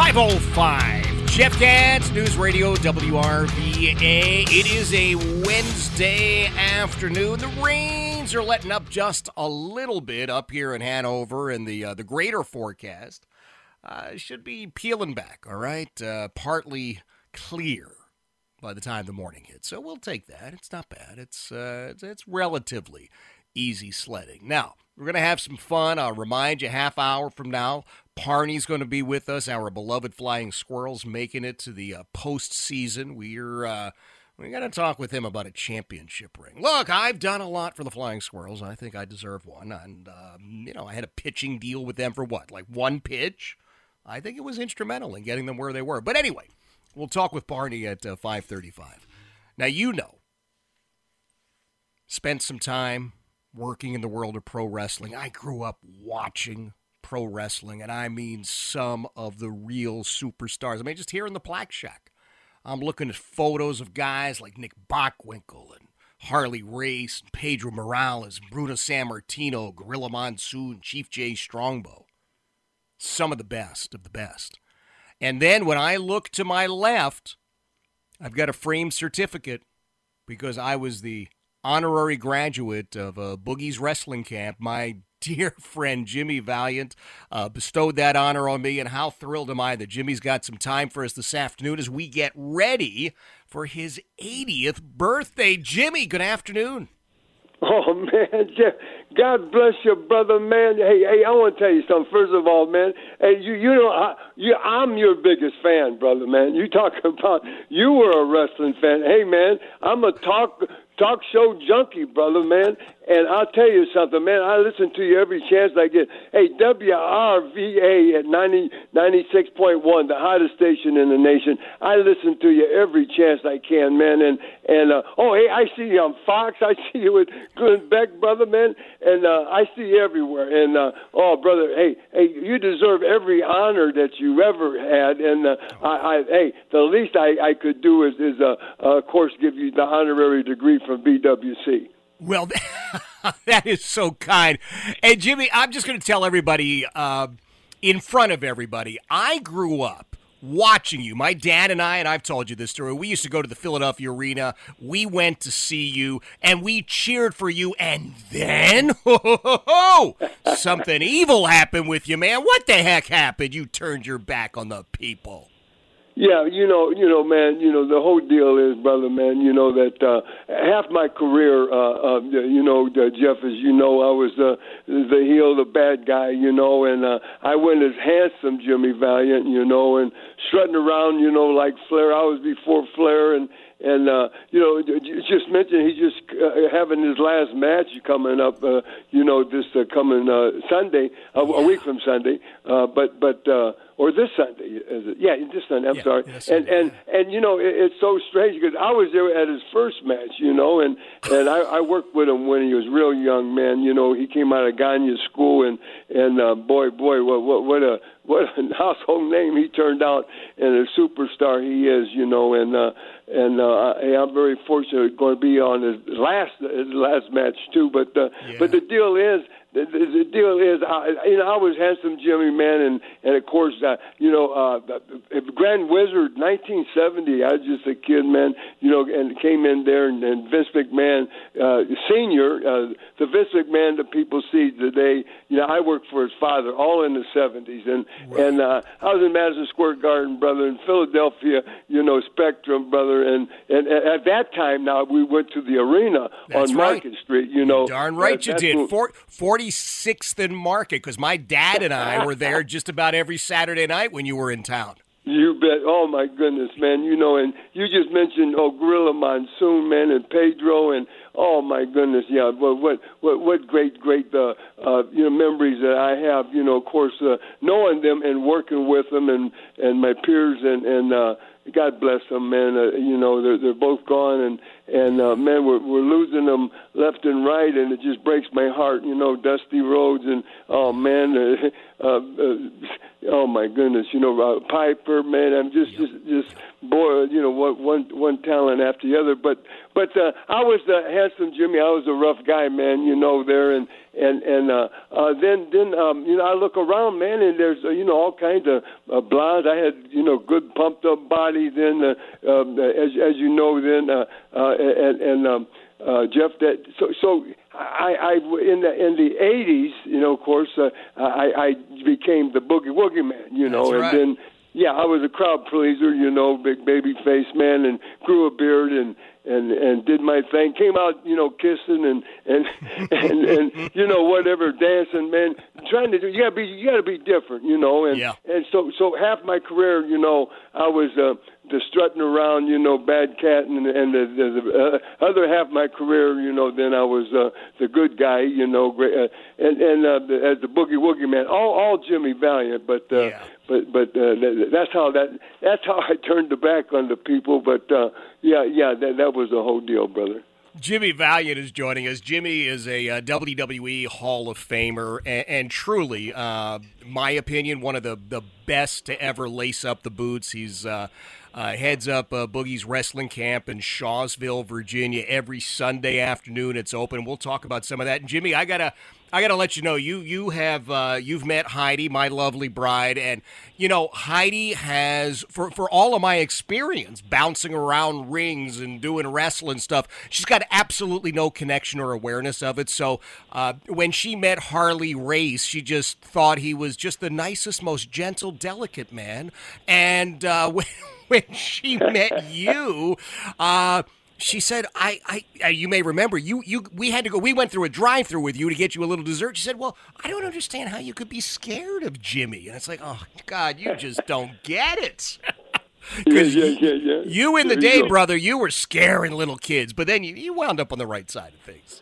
Five oh five. Jeff Katz, News Radio WRVA. It is a Wednesday afternoon. The rains are letting up just a little bit up here in Hanover and the uh, the greater forecast. Uh, should be peeling back, all right? Uh, partly clear by the time the morning hits. So we'll take that. It's not bad. It's uh, it's, it's relatively easy sledding. Now, we're going to have some fun. I'll remind you half hour from now, Parney's going to be with us, our beloved Flying Squirrels making it to the uh, postseason. We're uh, we got to talk with him about a championship ring. Look, I've done a lot for the Flying Squirrels. I think I deserve one. And, um, you know, I had a pitching deal with them for what, like one pitch? I think it was instrumental in getting them where they were. But anyway, we'll talk with Parney at uh, 535. Now, you know, spent some time working in the world of pro wrestling. I grew up watching pro wrestling, and I mean some of the real superstars. I mean, just here in the Plaque Shack, I'm looking at photos of guys like Nick Bockwinkel and Harley Race, and Pedro Morales, Bruno Sammartino, Gorilla Monsoon, Chief Jay Strongbow. Some of the best of the best. And then when I look to my left, I've got a framed certificate because I was the honorary graduate of a Boogie's Wrestling Camp. My dear friend Jimmy Valiant uh, bestowed that honor on me, and how thrilled am I that Jimmy's got some time for us this afternoon as we get ready for his 80th birthday. Jimmy, good afternoon. Oh man, Jeff, God bless your brother, man. Hey, hey, I want to tell you something. First of all, man, hey, you, you know, I, you, I'm your biggest fan, brother, man. You talk about you were a wrestling fan. Hey, man, I'm a talk talk show junkie, brother, man. And I'll tell you something, man. I listen to you every chance I get. Hey, WRVA at 90, 96.1, the hottest station in the nation. I listen to you every chance I can, man. And and uh, oh, hey, I see you on Fox. I see you with Glenn Beck, brother, man. And uh, I see you everywhere. And uh, oh, brother, hey, hey, you deserve every honor that you ever had. And uh, I, I, hey, the least I, I could do is, is uh, uh, of course, give you the honorary degree from BWC. Well, that is so kind. And Jimmy, I'm just going to tell everybody uh, in front of everybody, I grew up watching you. My dad and I, and I've told you this story, we used to go to the Philadelphia Arena. We went to see you and we cheered for you. And then, ho, ho, ho, something evil happened with you, man. What the heck happened? You turned your back on the people. Yeah, you know, you know, man, you know, the whole deal is, brother, man, you know that uh, half my career, uh, uh, you know, uh, Jeff, as you know, I was uh, the heel, the bad guy, you know, and uh, I went as handsome Jimmy Valiant, you know, and strutting around, you know, like Flair. I was before Flair, and and uh, you know, just mentioned he's just uh, having his last match coming up. Uh, you know, this uh, coming uh, Sunday, a, a week from Sunday. Uh, but but uh, or this Sunday is it? Yeah, this Sunday. I'm Yeah, sorry. this and and and you know, it, it's so strange because I was there at his first match. You know, and and I, I worked with him when he was real young, man. You know, he came out of Gagne School, and and uh, boy, boy, what what what a what a household name he turned out, and a superstar he is. You know, and. uh and uh, I- I'm very fortunate going to be on his last his last match too. But uh, Yeah. but the deal is the, the, the deal is I, you know I was handsome Jimmy man and and of course uh, you know uh, Grand Wizard 1970 I was just a kid man you know and came in there and, and Vince McMahon uh, senior uh, the Vince McMahon that people see today you know I worked for his father all in the 70s and and uh, I was in Madison Square Garden brother in Philadelphia you know Spectrum brother and and at that time now we went to the arena That's on right. Market Street you know Darn right That- you did. what- Four, 46th and Market, because my dad and I were there just about every Saturday night when you were in town. You bet. Oh my goodness, man. You know, and you just mentioned oh Gorilla Monsoon, man, and Pedro, and oh my goodness, yeah. But what what what great great uh, uh, you know memories that I have. You know, of course, uh, knowing them and working with them, and and my peers, and and uh, God bless them, man. Uh, you know, they're they're both gone, and and uh, man, we're we're losing them left and right, and it just breaks my heart. You know, Dusty Rhodes, and oh man, uh, uh, uh, oh my goodness, you know, uh, Piper, man. I'm just just just boy, you know, one one one talent after the other. But but uh, I was the handsome Jimmy. I was a rough guy, man. You know, there and and and uh, uh, then then um, you know I look around, man, and there's uh, you know all kinds of uh, blondes. I had you know good pumped up body. Then uh, um, as as you know, then uh, uh, and and um, uh, Jeff that so so I, I in the in the eighties, you know, of course, uh, I, I became the boogie woogie man, you know, right. and then yeah, I was a crowd pleaser, you know, big baby face man, and grew a beard and and and did my thing. Came out, you know, kissing and and and, and you know whatever, dancing, man. Trying to do. You gotta be. You gotta be different, you know. And Yeah. and so so half my career, you know, I was. uh the strutting around, you know, bad cat, and and the, the, the uh, other half of my career, you know, then I was uh, the good guy, you know, great, uh, and and uh, the, as the boogie woogie man, all all Jimmy Valiant, but uh, Yeah. but but uh, that, that's how that that's how I turned the back on the people. But uh, yeah, yeah, that that was the whole deal, brother. Jimmy Valiant is joining us. Jimmy is a uh, WWE Hall of Famer and, and truly, uh, my opinion, one of the, the best to ever lace up the boots. He's uh, uh, heads up uh, Boogie's Wrestling Camp in Shawsville, Virginia. Every Sunday afternoon, it's open. We'll talk about some of that. And Jimmy, I gotta. I got to let you know you you have uh, you've met Heidi, my lovely bride, and you know Heidi has for for all of my experience bouncing around rings and doing wrestling stuff. She's got absolutely no connection or awareness of it. So uh, when she met Harley Race, she just thought he was just the nicest, most gentle, delicate man. And uh, when when she met you. Uh, she said, I, I, uh, you may remember, you, you, we had to go, we went through a drive through with you to get you a little dessert. She said, Well, I don't understand how you could be scared of Jimmy. And it's like, Oh, God, you just don't get it. Yeah, yeah, yeah, yeah. You in the There you day, go. brother, you were scaring little kids, but then you, you wound up on the right side of things.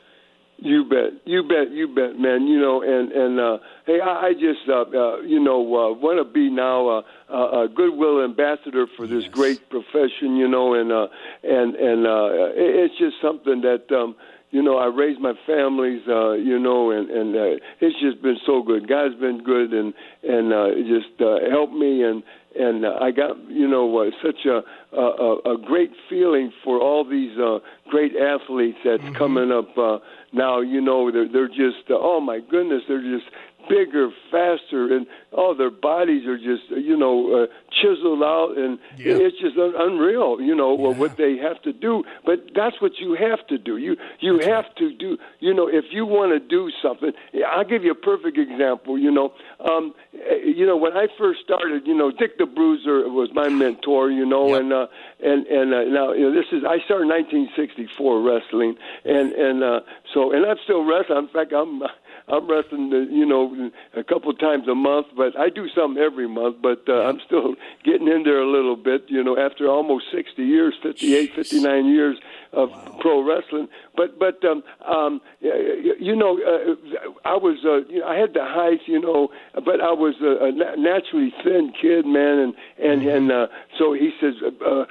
You bet, you bet, you bet, man. You know, and and uh, hey, I, I just uh, uh, you know uh, want to be now uh, uh, a goodwill ambassador for this Yes. great profession. You know, and uh, and and uh, it, it's just something that. Um, you know, I raised my families, uh, you know, and and uh, it's just been so good. God's been good, and and uh, just uh, helped me, and and uh, I got you know uh, such a, a a great feeling for all these uh, great athletes that's coming up uh, now. You know, they're they're just uh, oh my goodness, they're just bigger, faster, and oh, their bodies are just you know uh, chiseled out, and Yeah. it's just un- unreal. You know uh, what they have to do, but that's what you have to do. You you have to do. You know, if you want to do something, I'll give you a perfect example. You know, um, eh, you know when I first started, you know, Dick the Bruiser was my mentor. You know, Yep. and uh, and and uh, now you know this is I started in 1964 wrestling, and and uh, so and I'm still wrestling. In fact, I'm. I'm wrestling, uh, you know, a couple times a month, but I do something every month. But uh, I'm still getting in there a little bit, you know, after almost 60 years, 58, 59 years of pro wrestling. But but um, um, you know, uh, I was uh, you know, I had the height, you know, but I was a, a naturally thin kid, man, and and and uh, so he says, uh, uh,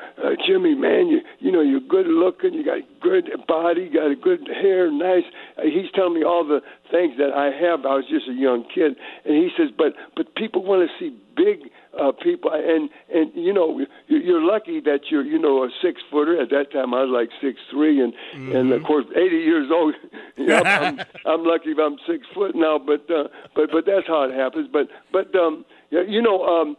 Jimmy, man, you you know, you're good looking, you got good body, got a good hair, nice. Uh, he's telling me all the things that I have. I was just a young kid, and he says, but but people want to see big uh, people, and and you know you- you're lucky that you're you know a six footer. At that time, I was like six three, and and of course, 80 years old. you know, I'm, I'm lucky if I'm six foot now, but uh, but but that's how it happens. But but um, you know um,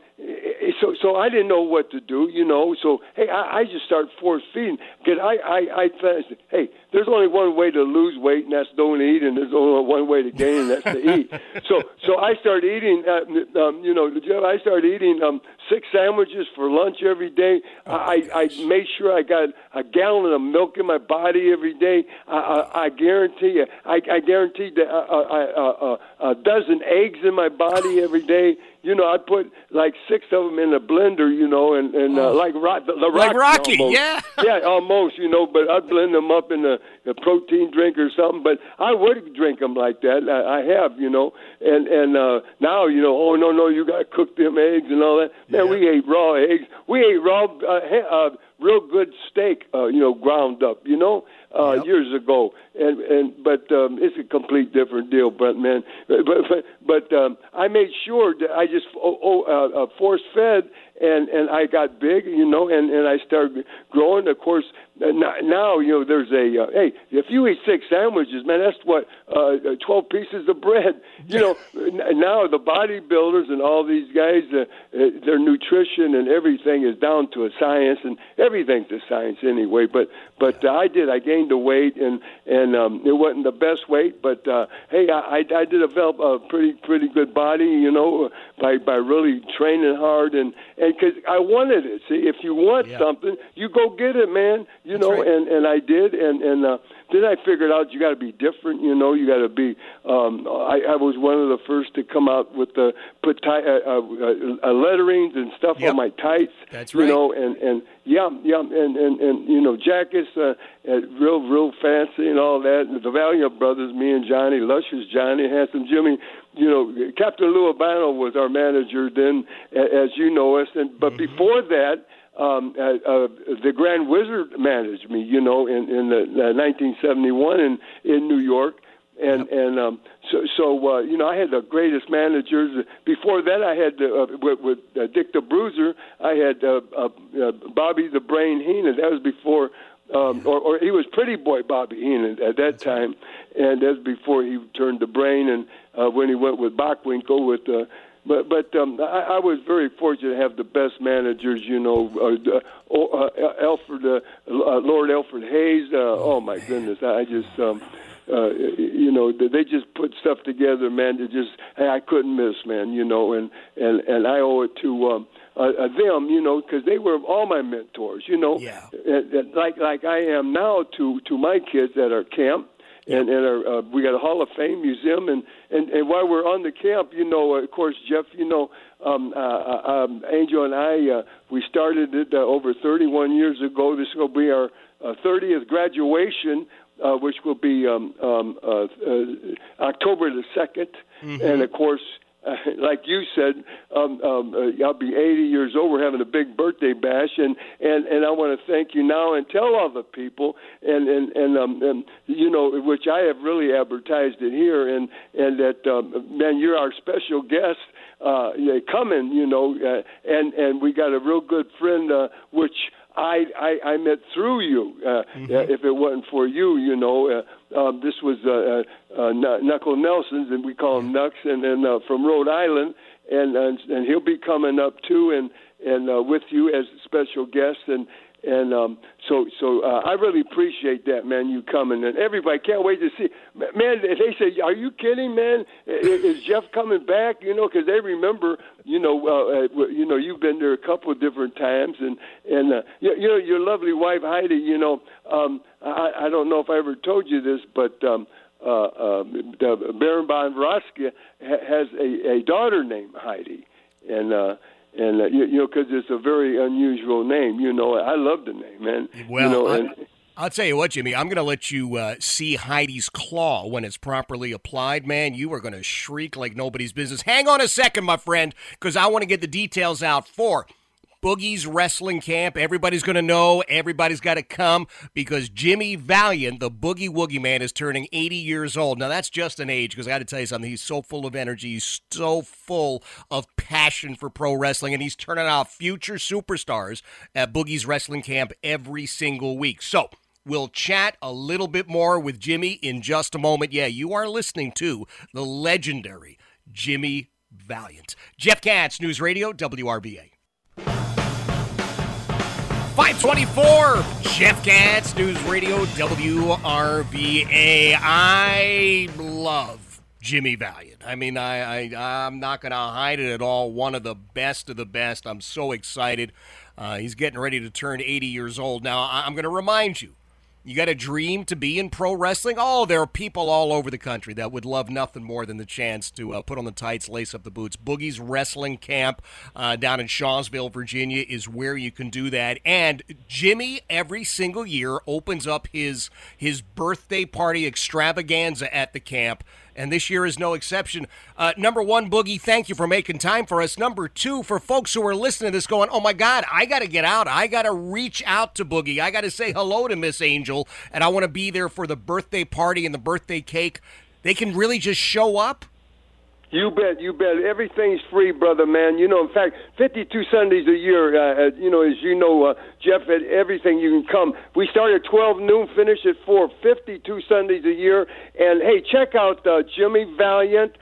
so so I didn't know what to do. You know, so hey, I, I just start force feeding. Cause I I I thought, hey, there's only one way to lose weight, and that's don't eat, and there's only one way to gain, and that's to eat. So so I started eating. Uh, um, you know, I started eating um, six sandwiches for lunch every day. I I I made sure I got a gallon of milk in my body every day. I I, I guarantee you, I, I guaranteed that uh, uh, uh, uh, a dozen eggs in my body every day. You know, I put like six of them in a blender, you know, and and uh, like rock, the, the Like Rocky, almost. yeah. yeah, almost, you know. But I'd blend them up in a, a protein drink or something. But I would drink them like that. I, I have, you know, and and uh, now, you know, oh no, no, you got to cook them eggs and all that. Man, we ate raw eggs. We ate raw, uh, ha- uh, real good steak, uh, you know, ground up, you know uh, Yep. years ago, and and but um, it's a complete different deal, Brent man. But but, but um, I made sure that I just oh, oh, uh, uh, force fed, and and I got big, you know, and and I started growing. Of course, now, now you know there's a uh, hey, if you eat six sandwiches, man, that's what uh, uh, twelve pieces of bread. You know, now the bodybuilders and all these guys, uh, uh, their nutrition and everything is down to a science, and everything's a science anyway. But but uh, I did. I gained the weight, and and um, it wasn't the best weight, but uh, hey, I, I I did develop a pretty pretty good body, you know, by by really training hard, and and because I wanted it. See, if you want Yeah. something, you go get it, man. You That's know, right. and and I did, and and uh, then I figured out you got to be different. You know, you got to be. Um, I, I was one of the first to come out with the put ti- uh, uh, uh, letterings and stuff Yep. on my tights. That's right. You know, and and yeah, yeah, and and and you know, jackets, uh, uh, real real fancy and all that. And the Valiant brothers, me and Johnny, Luscious Johnny, Handsome Jimmy. You know, Captain Lou Albano was our manager then, as you know us. And but before that um, uh, uh, the Grand Wizard managed me, you know, in in the, uh, 1971 in in New York, and and um, so so uh, you know I had the greatest managers. Before that, I had uh, with, with uh, Dick the Bruiser, I had uh, uh, uh, Bobby the Brain Heenan. That was before. Um, or, or he was Pretty Boy Bobby Heenan at that time, and that's before he turned to Brain, and uh, when he went with Bockwinkel with uh, but but um, I, I was very fortunate to have the best managers. You know, uh, uh, oh, uh, Alfred, uh, uh, Lord Alfred Hayes. Uh, oh my goodness, I just. Um, uh, you know, they just put stuff together, man. To just, hey, I couldn't miss, man. You know, and and and I owe it to um, uh, uh, them, you know, because they were all my mentors. You know, Yeah. and, and like like I am now to to my kids at our camp and and our, uh, we got a Hall of Fame museum, and and and while we're on the camp, you know, uh, of course, Jeff, you know, um, uh, uh, um, Angel and I, uh, we started it uh, over 31 years ago. This will be our uh, 30th graduation, uh, which will be um, um, uh, uh, October the 2nd, and of course. Uh, like you said, um, um, uh, I'll be 80 years old. We're having a big birthday bash, and and and I want to thank you now and tell all the people, and and and um, and you know, which I have really advertised it here, and and that um, man, you're our special guest uh, coming, you know, uh, and and we got a real good friend, uh, which. I, I I met through you. Uh, uh, if it wasn't for you, you know, uh, um, this was uh, uh, uh, Knuckle Nelson's, and we call him Nux, and then uh, from Rhode Island, and and, and he'll be coming up too, and and uh, with you as a special guest, and and um, so so uh, I really appreciate that, man. You coming, and everybody can't wait to see. Man, they say, "Are you kidding, man? Is, Jeff coming back?" You know, because they remember, you know, uh, uh, you know, you've been there a couple of different times, and and uh, you, you know, your lovely wife Heidi. You know, um, I, I don't know if I ever told you this, but. Um, uh, the Baron von Raschke ha- has a, a daughter named Heidi, and uh, and uh, you, you know because it's a very unusual name. You know, I love the name, man. Well, you know, and, I'll tell you what, Jimmy. I'm going to let you uh, see Heidi's claw when it's properly applied, man. You are going to shriek like nobody's business. Hang on a second, my friend, because I want to get the details out for Boogie's Wrestling Camp. Everybody's going to know. Everybody's got to come because Jimmy Valiant, the Boogie Woogie Man, is turning 80 years old. Now, that's just an age because I got to tell you something. He's so full of energy. He's so full of passion for pro wrestling, and he's turning out future superstars at Boogie's Wrestling Camp every single week. So, We'll chat a little bit more with Jimmy in just a moment. Yeah, you are listening to the legendary Jimmy Valiant. Jeff Katz, News Radio, WRVA. 524, Jeff Katz, News Radio, WRVA. I love Jimmy Valiant. I mean, I, I, I'm not going to hide it at all. One of the best of the best. I'm so excited. Uh, he's getting ready to turn 80 years old. Now, I'm going to remind you You got a dream to be in pro wrestling? Oh, there are people all over the country that would love nothing more than the chance to uh, put on the tights, lace up the boots. Boogie's Wrestling Camp uh, down in Shawsville, Virginia, is where you can do that. And Jimmy, every single year, opens up his his birthday party extravaganza at the camp and this year is no exception. Uh, number one, Boogie, thank you for making time for us. Number two, for folks who are listening to this going, oh my God, I got to get out. I got to reach out to Boogie. I got to say hello to Miss Angel, and I want to be there for the birthday party and the birthday cake. They can really just show up? You bet, you bet. Everything's free, brother, man. You know, in fact, 52 Sundays a year, uh, you know, as you know, uh, Jeff, at everything you can come. We start at 12 noon, finish at 4, 52 Sundays a year. And hey, check out uh, Jimmy Valiant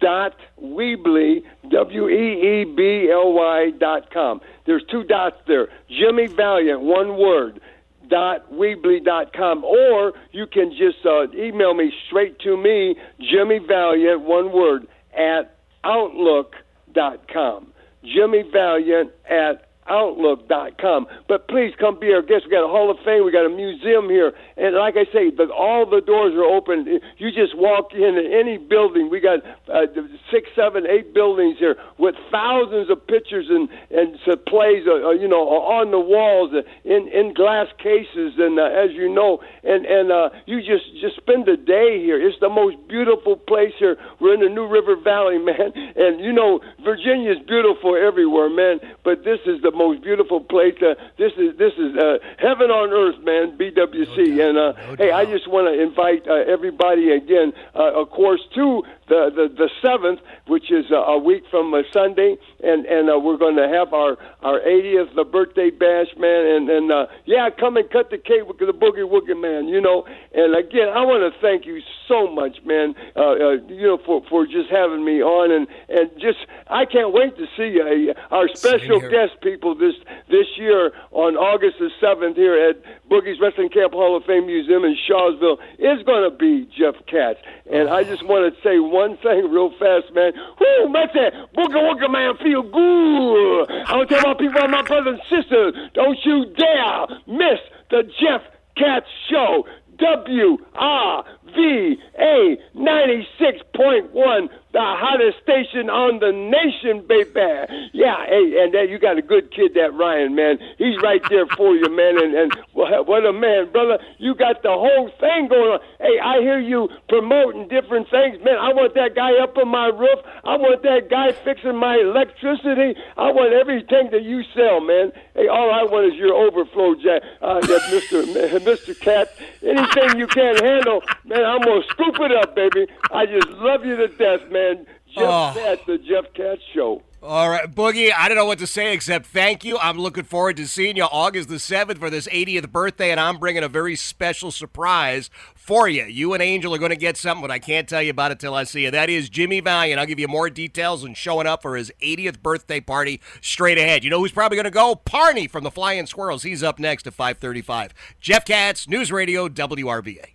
dot Weebly W E E B L Y dot com. There's two dots there. Jimmy Valiant, one word dot Weebly dot com, or you can just uh, email me straight to me, Jimmy Valiant, one word at outlook.com. Jimmy Valiant at outlook.com. But please come be our guest. We got a Hall of Fame. We got a museum here. And like I say, the, all the doors are open. You just walk in any building. We got uh, six, seven, eight buildings here with thousands of pictures and, and displays, uh, uh, you know, on the walls uh, in, in glass cases. And uh, as you know, and, and uh, you just, just spend the day here. It's the most beautiful place here. We're in the New River Valley, man. And, you know, Virginia is beautiful everywhere, man. But this is the most beautiful place. Uh, this is this is uh, heaven on earth, man. BWC, no and uh, no hey, I just want to invite uh, everybody again, uh, of course, to the the, the seventh, which is uh, a week from uh, Sunday, and and uh, we're going to have our our 80th the birthday bash, man, and and uh, yeah, come and cut the cake with the boogie woogie man, you know. And again, I want to thank you so much, man. Uh, uh, you know, for for just having me on, and and just I can't wait to see uh, our special guest people this this year on August the seventh here at Boogie's Wrestling Camp Hall of Fame Museum in Shawsville is going to be Jeff Katz, and I just want to say one thing real fast, man. Whoo, make that boogie woogie man feel good. I want to tell my people, my brothers and sisters, don't you dare miss the Jeff Katz Show. W R V A 96.1 the hottest station on the nation, baby. Yeah, hey, and then you got a good kid, that Ryan, man. He's right there for you, man. And, and what a man, brother. You got the whole thing going on. Hey, I hear you promoting different things, man. I want that guy up on my roof. I want that guy fixing my electricity. I want everything that you sell, man. Hey, all I want is your overflow, Jack, uh, Mr. Mr. Cat. Anything you can't handle, man, I'm gonna scoop it up, baby. I just love you to death, man man. Jeff oh. Katz, the Jeff Katz Show. All right, Boogie, I don't know what to say except thank you. I'm looking forward to seeing you August the 7th for this 80th birthday, and I'm bringing a very special surprise for you. You and Angel are going to get something, but I can't tell you about it till I see you. That is Jimmy Valiant. I'll give you more details and showing up for his 80th birthday party straight ahead. You know who's probably going to go? Parney from the Flying Squirrels. He's up next at 535. Jeff Katz, News Radio, WRVA.